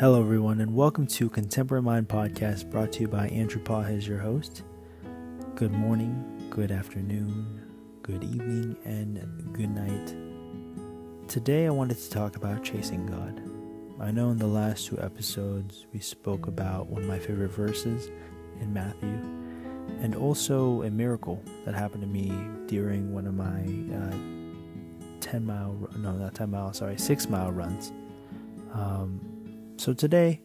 Hello, everyone, and welcome to Contemporary Mind Podcast brought to you by Andrew Pahez, your host. Good morning, good afternoon, good evening, and good night. Today, I wanted to talk about chasing God. I know in the last two episodes we spoke about one of my favorite verses in Matthew and also a miracle that happened to me during one of my uh, 10 mile, no, not 10 mile, sorry, 6 mile runs. Um, so today,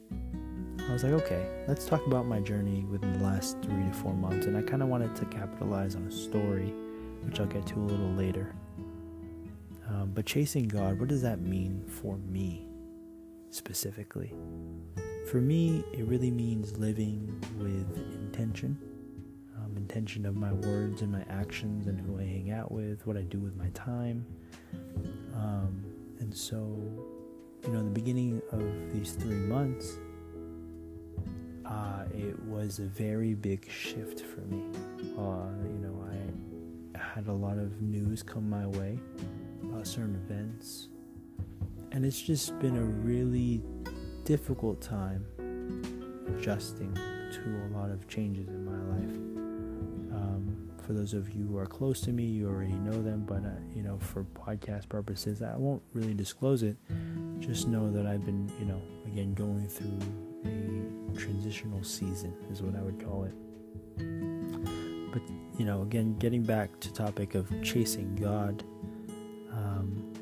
I was like, okay, let's talk about my journey within the last three to four months. And I kind of wanted to capitalize on a story, which I'll get to a little later. Um, but chasing God, what does that mean for me specifically? For me, it really means living with intention um, intention of my words and my actions and who I hang out with, what I do with my time. Um, and so, you know, in the beginning of these three months, uh, it was a very big shift for me. Uh, you know, I had a lot of news come my way about certain events, and it's just been a really difficult time adjusting to a lot of changes in my life. Um, for those of you who are close to me, you already know them, but uh, you know, for podcast purposes, I won't really disclose it. Just know that I've been, you know, again going through a transitional season, is what I would call it. But you know, again, getting back to topic of chasing God, um,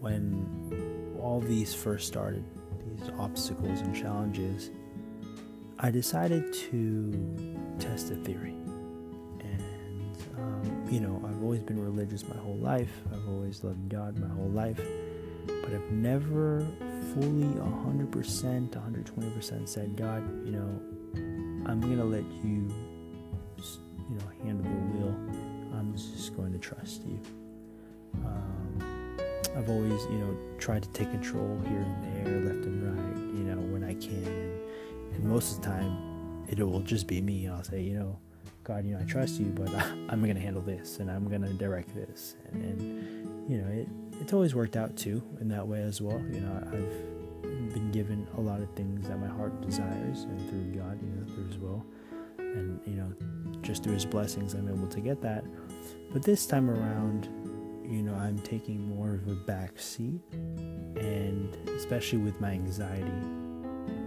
when all these first started, these obstacles and challenges, I decided to test a theory. And, um, you know, I've always been religious my whole life, I've always loved God my whole life, but I've never fully 100%, 120% said, God, you know, I'm going to let you, you know, handle the wheel. I'm just going to trust you. Um, I've always, you know, tried to take control here and there, left and right, you know, when I can. And, and most of the time, it will just be me. I'll say, you know, God, you know, I trust you, but I'm going to handle this and I'm going to direct this. And, and, you know, it, it's always worked out too in that way as well. You know, I've been given a lot of things that my heart desires, and through God, you know, through His will, and you know, just through His blessings, I'm able to get that. But this time around, you know, I'm taking more of a back seat, and especially with my anxiety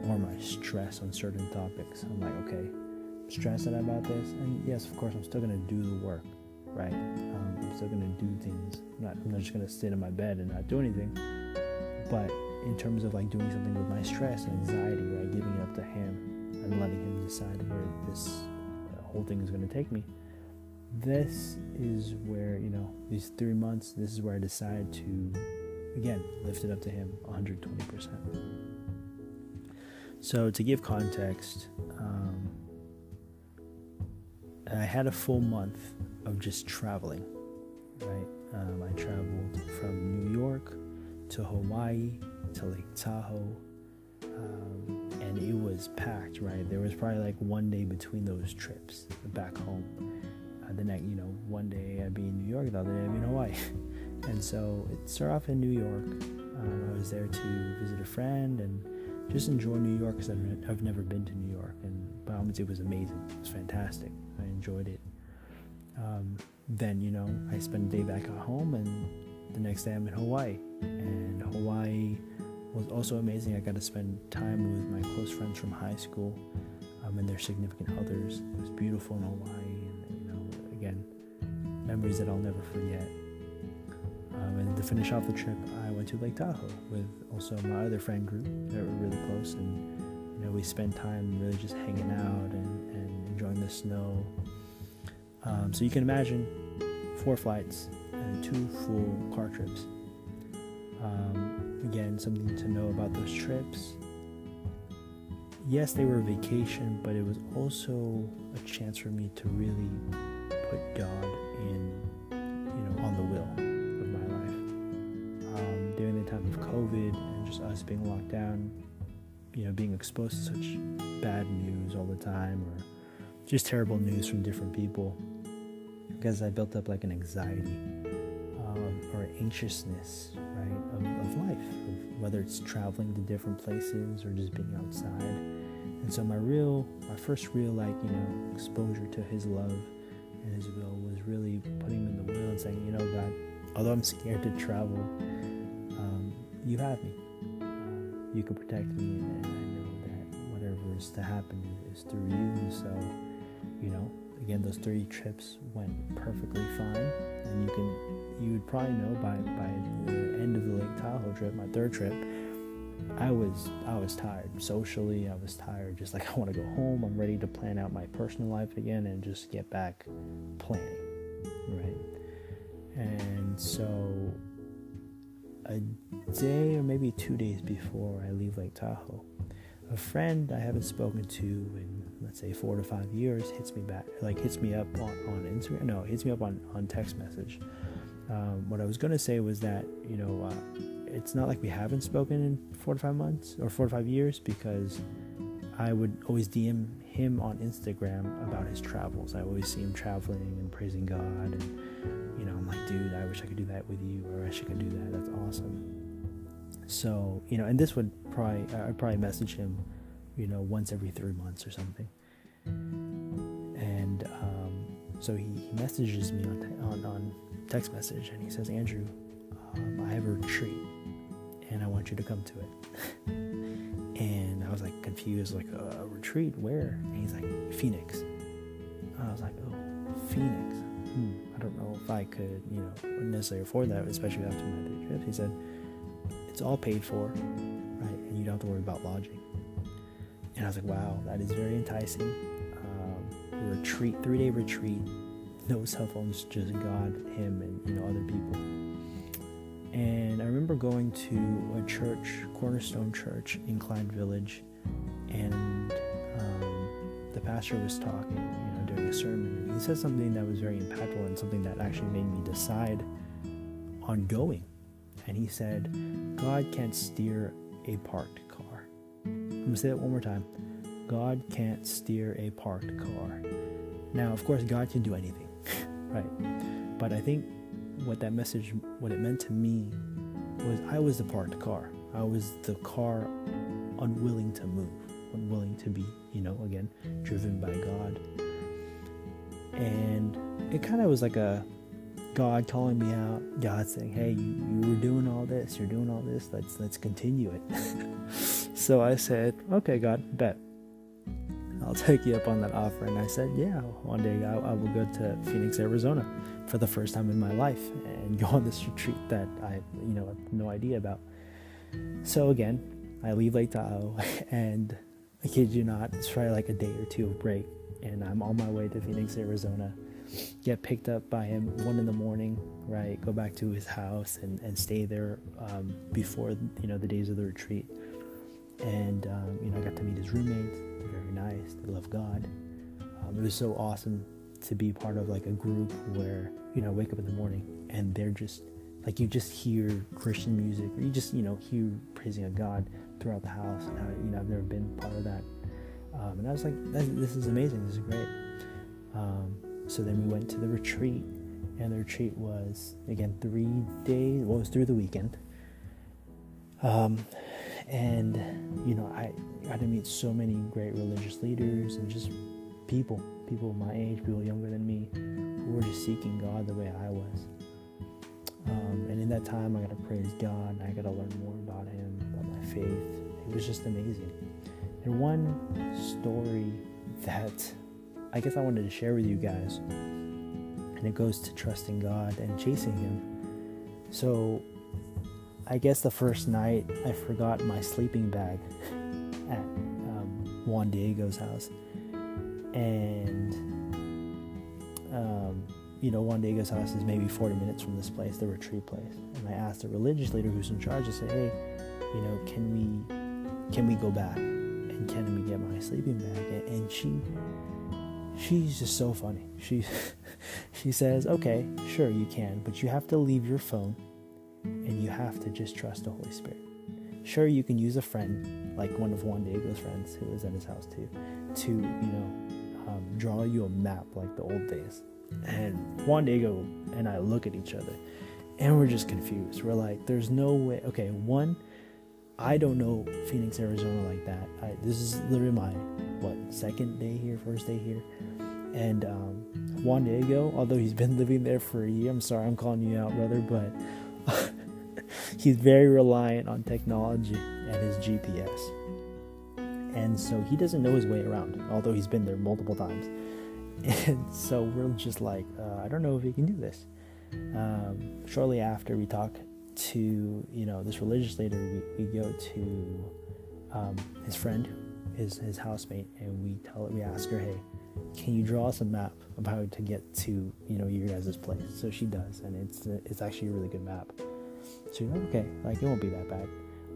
or my stress on certain topics, I'm like, okay, I'm stressed about this, and yes, of course, I'm still gonna do the work, right? Um, I'm still gonna do things. I'm not, I'm not just gonna sit in my bed and not do anything. But in terms of like doing something with my stress and anxiety, right, giving it up to Him and letting Him decide where this whole thing is gonna take me this is where you know these three months this is where i decide to again lift it up to him 120% so to give context um, i had a full month of just traveling right um, i traveled from new york to hawaii to lake tahoe um, and it was packed right there was probably like one day between those trips back home the next, you know, one day I'd be in New York, the other day I'd be in Hawaii. And so it started off in New York. Um, I was there to visit a friend and just enjoy New York because I've, I've never been to New York. And by all means, it was amazing. It was fantastic. I enjoyed it. Um, then, you know, I spent a day back at home and the next day I'm in Hawaii. And Hawaii was also amazing. I got to spend time with my close friends from high school um, and their significant others. It was beautiful in Hawaii and you know, again, memories that I'll never forget. Um, and to finish off the trip, I went to Lake Tahoe with also my other friend group that were really close, and you know we spent time really just hanging out and, and enjoying the snow. Um, so you can imagine four flights and two full car trips. Um, again, something to know about those trips. Yes, they were a vacation, but it was also a chance for me to really put God in, you know, on the wheel of my life. Um, during the time of COVID and just us being locked down, you know, being exposed to such bad news all the time or just terrible news from different people, because I built up like an anxiety um, or anxiousness, right, of life, of whether it's traveling to different places or just being outside. And so my real, my first real like you know exposure to His love and His will was really putting Him in the will and saying, you know, God, although I'm scared to travel, um, you have me. Uh, you can protect me, and I know that whatever is to happen is through you. So, you know, again, those three trips went perfectly fine, and you can you would probably know by by the end of the Lake Tahoe trip, my third trip, I was I was tired socially. I was tired. Just like I want to go home. I'm ready to plan out my personal life again and just get back planning, right? And so a day or maybe two days before I leave Lake Tahoe, a friend I haven't spoken to in let's say four to five years hits me back, like hits me up on, on Instagram. No, hits me up on, on text message um, what I was to say was that, you know, uh, it's not like we haven't spoken in four to five months or four to five years because I would always DM him on Instagram about his travels. I always see him traveling and praising God. And, you know, I'm like, dude, I wish I could do that with you, or I wish I could do that. That's awesome. So, you know, and this would probably, I'd probably message him, you know, once every three months or something. And um, so he, he messages me on, on, on text message and he says, Andrew, um, I have a retreat and I want you to come to it. and I was like confused, like, a retreat? Where? And he's like, Phoenix. And I was like, oh, Phoenix. Hmm, I don't know if I could, you know, necessarily afford that, especially after my trips. He said, it's all paid for, right? And you don't have to worry about lodging. And I was like, wow, that is very enticing. Um, retreat, three day retreat no cell phones, just God, Him, and you know other people. And I remember going to a church, Cornerstone Church in Clyde Village, and um, the pastor was talking, you know, during a sermon. And he said something that was very impactful and something that actually made me decide on going. And he said, God can't steer a parked car. I'm gonna say that one more time. God can't steer a parked car. Now, of course, God can do anything right? But I think what that message, what it meant to me, was I was the parked car. I was the car unwilling to move, unwilling to be, you know, again, driven by God. And it kind of was like a God calling me out, God saying, "Hey, you, were doing all this. You're doing all this. Let's let's continue it." so I said, "Okay, God, bet." I'll take you up on that offer. And I said, Yeah, one day I, I, will go to Phoenix, Arizona for the first time in my life and go on this retreat that I, you know, have no idea about. So again, I leave Lake Tahoe and I kid you not, it's probably like a day or two of break. And I'm on my way to Phoenix, Arizona. Get picked up by him one in the morning, right? Go back to his house and, and stay there um, before you know the days of the retreat. And um, you know, I got to meet his roommates very nice. They love God. Um, it was so awesome to be part of like a group where you know I wake up in the morning and they're just like you just hear Christian music or you just you know hear praising of God throughout the house. And I, you know I've never been part of that, um, and I was like, this is amazing. This is great. Um, so then we went to the retreat, and the retreat was again three days. Well, it was through the weekend. Um, and you know I got to meet so many great religious leaders and just people, people my age, people younger than me, who were just seeking God the way I was. Um, and in that time, I got to praise God. I got to learn more about Him, about my faith. It was just amazing. And one story that I guess I wanted to share with you guys, and it goes to trusting God and chasing Him. So I guess the first night I forgot my sleeping bag at um, Juan Diego's house, and um, you know Juan Diego's house is maybe 40 minutes from this place, the retreat place. And I asked the religious leader who's in charge. I said, "Hey, you know, can we can we go back and can we get my sleeping bag?" And she she's just so funny. She she says, "Okay, sure you can, but you have to leave your phone." and you have to just trust the Holy Spirit. Sure, you can use a friend, like one of Juan Diego's friends who was at his house too, to, you know, um, draw you a map like the old days. And Juan Diego and I look at each other, and we're just confused. We're like, there's no way. Okay, one, I don't know Phoenix, Arizona like that. I, this is literally my what second day here, first day here, and um, Juan Diego, although he's been living there for a year, I'm sorry, I'm calling you out, brother, but he's very reliant on technology and his GPS, and so he doesn't know his way around, although he's been there multiple times. And so we're just like, uh, I don't know if he can do this. Um, shortly after we talk to you know this religious leader, we, we go to um, his friend, his his housemate, and we tell we ask her, hey, can you draw us a map of how to get to you know your guys' place? So she does, and it's it's actually a really good map. So like, okay, like it won't be that bad.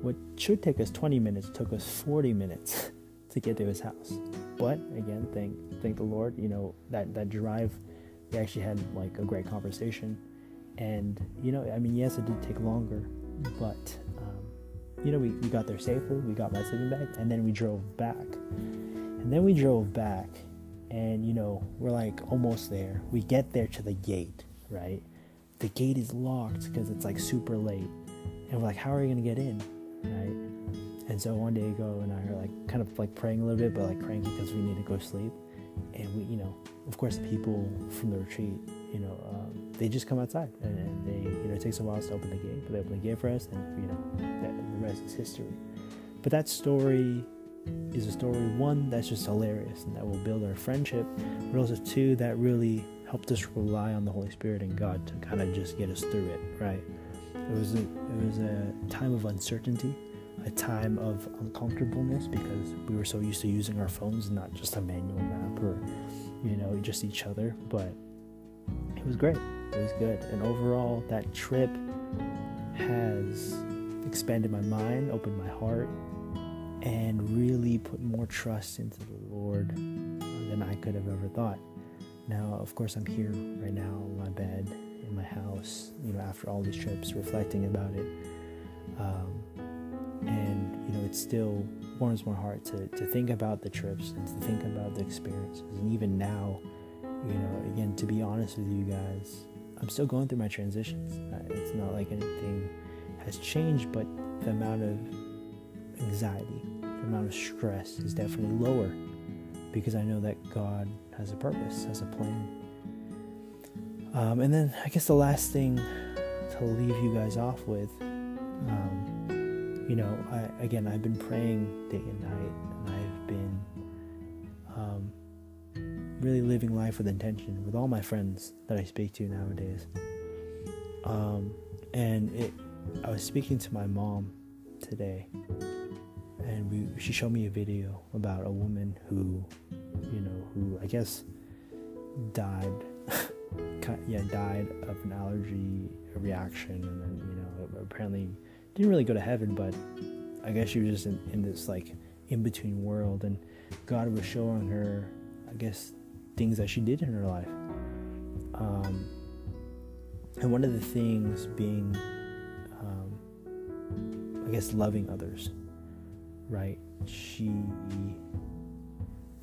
What should take us 20 minutes took us 40 minutes to get to his house. But again, thank thank the Lord, you know that that drive, we actually had like a great conversation and, you know, I mean, yes, it did take longer, but, um, you know, we, we got there safely. We got my sleeping bag, and then we drove back. And then we drove back, and, you know, we're like almost there. We get there to the gate, right? The gate is locked because it's like super late. And we're like, how are we going to get in, right? And so Juan Diego, and I are like kind of like praying a little bit, but like cranky because we need to go sleep. And we, you know, of course, the people from the retreat, you know, um, they just come outside and, and, they, you know, it takes a while to open the gate, but they open the gate for us, and you know, that, the rest is history. But that story is a story one that's just hilarious and that will build our friendship, but also two that really helped us rely on the Holy Spirit and God to kind of just get us through it. Right? It was a it was a time of uncertainty, a time of uncomfortableness because we were so used to using our phones, not just a manual map or you know just each other, but it was great. It was good. And overall, that trip has expanded my mind, opened my heart, and really put more trust into the Lord than I could have ever thought. Now, of course, I'm here right now in my bed, in my house, you know, after all these trips, reflecting about it. Um, and, you know, it still warms my heart to, to think about the trips and to think about the experiences. And even now, you know, again, to be honest with you guys, I'm still going through my transitions. It's not like anything has changed, but the amount of anxiety, the amount of stress is definitely lower because I know that God has a purpose, has a plan. Um, and then I guess the last thing to leave you guys off with, um, you know, I, again, I've been praying day and night, and really living life with intention with all my friends that I speak to nowadays. Um, and it, I was speaking to my mom today, and we, she showed me a video about a woman who, you know, who I guess died, yeah, died of an allergy reaction, and then you know apparently didn't really go to heaven, but I guess she was just in, in this like in between world, and God was showing her, I guess, things that she did in her life. Um, and one of the things being, um, I guess, loving others, right? She,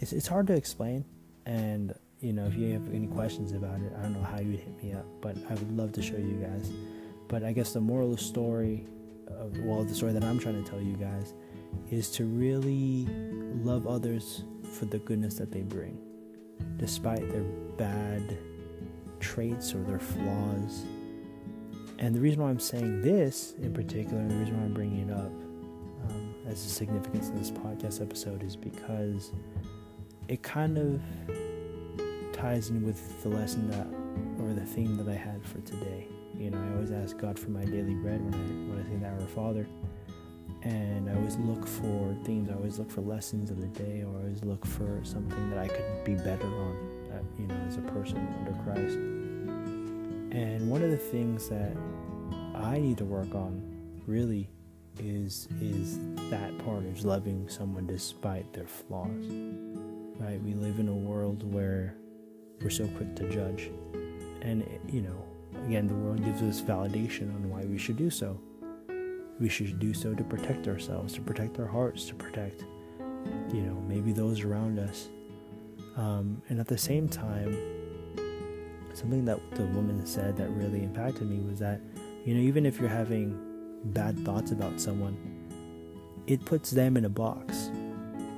it's, it's hard to explain. And, you know, if you have any questions about it, I don't know how you would hit me up, but I would love to show you guys. But I guess the moral of the story, of, well, the story that I'm trying to tell you guys, is to really love others for the goodness that they bring despite their bad traits or their flaws. And the reason why I'm saying this in particular, and the reason why I'm bringing it up um, as a significance in this podcast episode, is because it kind of ties in with the lesson that, or the theme that I had for today. You know, I always ask God for my daily bread when I when I say that Our Father and I always look for themes. I always look for lessons of the day, or I always look for something that I could be better on, you know, as a person under Christ. And one of the things that I need to work on, really, is is that part of loving someone despite their flaws. Right? We live in a world where we're so quick to judge, and you know, again, the world gives us validation on why we should do so we should do so to protect ourselves, to protect our hearts, to protect, you know, maybe those around us. Um, and at the same time, something that the woman said that really impacted me was that You know, even if you're having bad thoughts about someone, it puts them in a box,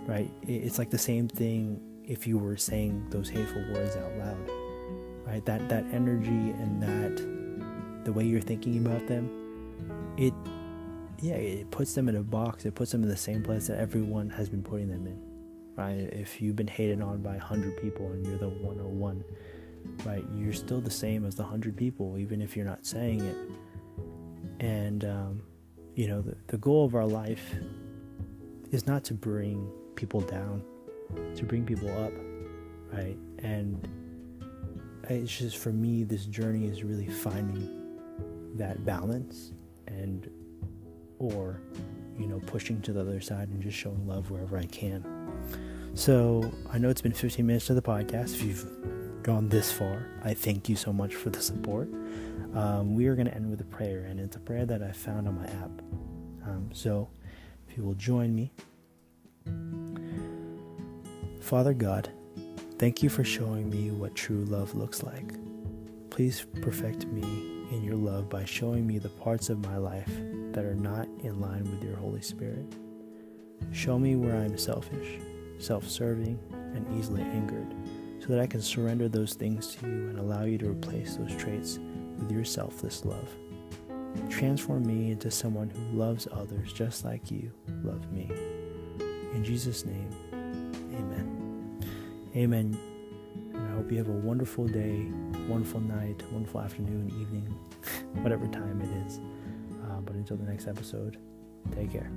right? It's like the same thing if you were saying those hateful words out loud, right? That that energy and that the way you're thinking about them, it yeah, it puts them in a box. It puts them in the same place that everyone has been putting them in, right? If you've been hated on by 100 people and you're the 101, right? You're still the same as the 100 people, even if you're not saying it. And, um, you know, the, the goal of our life is not to bring people down, to bring people up, right? And it's just for me, this journey is really finding that balance and or you know pushing to the other side and just showing love wherever I can. So I know it's been 15 minutes of the podcast. If you've gone this far, I thank you so much for the support. Um, we are going to end with a prayer, and it's a prayer that I found on my app. Um, so if you will join me, Father God, thank you for showing me what true love looks like. Please perfect me in your love by showing me the parts of my life that are not in line with your Holy Spirit. Show me where I am selfish, self serving, and easily angered, so that I can surrender those things to you and allow you to replace those traits with your selfless love. Transform me into someone who loves others just like you love me. In Jesus' name, amen. Amen. And I hope you have a wonderful day, wonderful night, wonderful afternoon, evening, whatever time it is. Until the next episode, take care.